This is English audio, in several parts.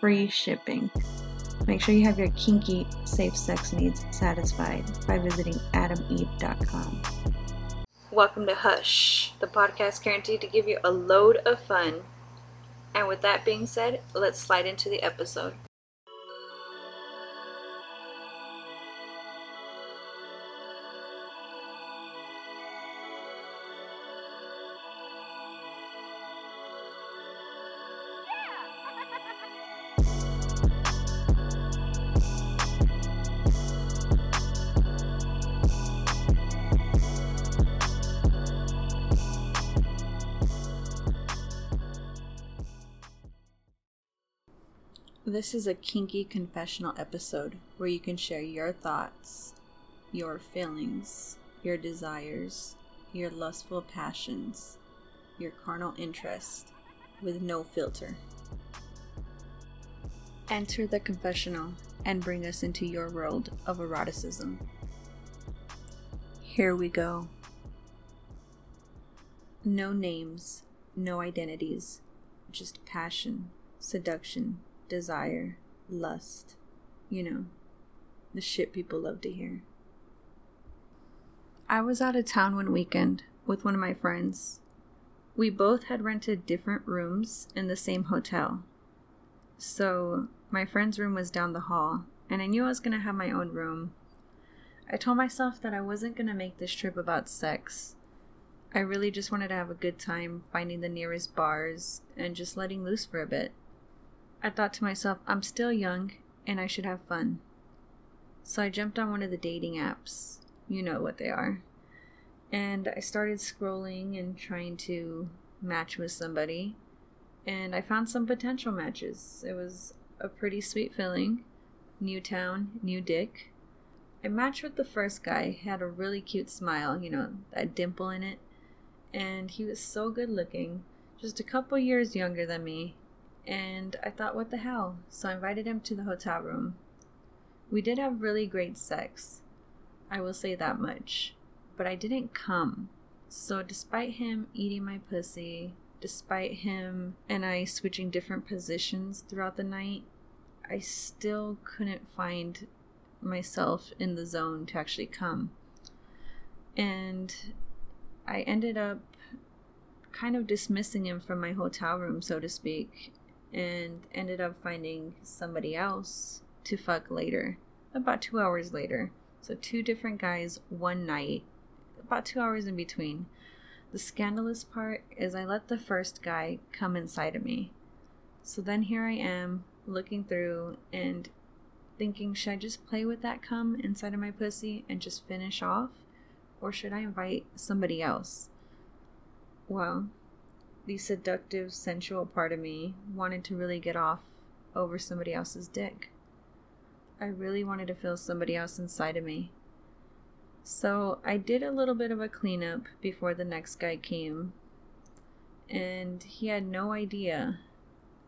Free shipping. Make sure you have your kinky, safe sex needs satisfied by visiting adameve.com. Welcome to Hush, the podcast guaranteed to give you a load of fun. And with that being said, let's slide into the episode. This is a kinky confessional episode where you can share your thoughts, your feelings, your desires, your lustful passions, your carnal interest with no filter. Enter the confessional and bring us into your world of eroticism. Here we go. No names, no identities, just passion, seduction, desire, lust. You know, the shit people love to hear. I was out of town one weekend with one of my friends. We both had rented different rooms in the same hotel. So, my friend's room was down the hall, and I knew I was going to have my own room. I told myself that I wasn't going to make this trip about sex. I really just wanted to have a good time finding the nearest bars and just letting loose for a bit. I thought to myself, I'm still young and I should have fun. So I jumped on one of the dating apps. You know what they are. And I started scrolling and trying to match with somebody. And I found some potential matches. It was a pretty sweet feeling. New town, new dick. I matched with the first guy. He had a really cute smile, you know, that dimple in it. And he was so good looking, just a couple years younger than me, and I thought, what the hell? So I invited him to the hotel room. We did have really great sex. I will say that much. But I didn't come. So despite him eating my pussy, despite him and I switching different positions throughout the night, I still couldn't find myself in the zone to actually come. And I ended up kind of dismissing him from my hotel room, so to speak, and ended up finding somebody else to fuck later, about two hours later. So, two different guys one night, about two hours in between. The scandalous part is I let the first guy come inside of me. So then here I am looking through and thinking, should I just play with that cum inside of my pussy and just finish off? Or should I invite somebody else? Well, the seductive, sensual part of me wanted to really get off over somebody else's dick. I really wanted to feel somebody else inside of me. So I did a little bit of a cleanup before the next guy came, and he had no idea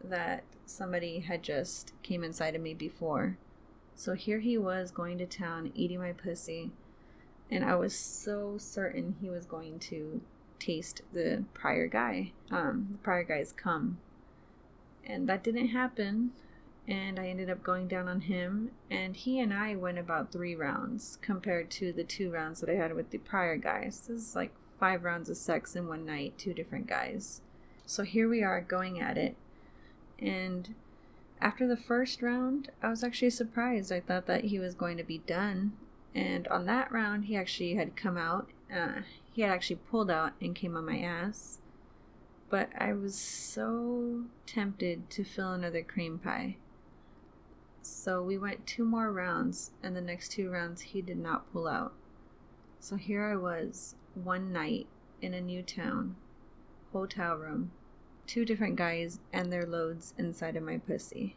that somebody had just came inside of me before. So here he was going to town eating my pussy, and I was so certain he was going to taste the prior guy, um, the prior guy's cum. And that didn't happen. And I ended up going down on him. And he and I went about three rounds compared to the two rounds that I had with the prior guys. This is like five rounds of sex in one night, two different guys. So here we are going at it. And after the first round, I was actually surprised. I thought that he was going to be done. And on that round, he actually had come out. Uh, he had actually pulled out and came on my ass. But I was so tempted to fill another cream pie. So we went two more rounds, and the next two rounds he did not pull out. So here I was, one night in a new town, hotel room, two different guys and their loads inside of my pussy.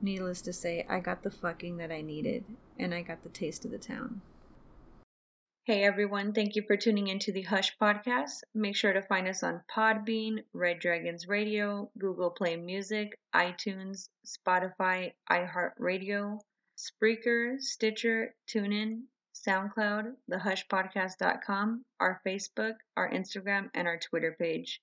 needless to say, I got the fucking that I needed, and I got the taste of the town. Hey everyone, thank you for tuning into the Hush podcast. Make sure to find us on Podbean, Red Dragons Radio, Google Play Music, iTunes, Spotify, iHeartRadio, Spreaker, Stitcher, TuneIn, SoundCloud, thehushpodcast.com, our Facebook, our Instagram, and our Twitter page.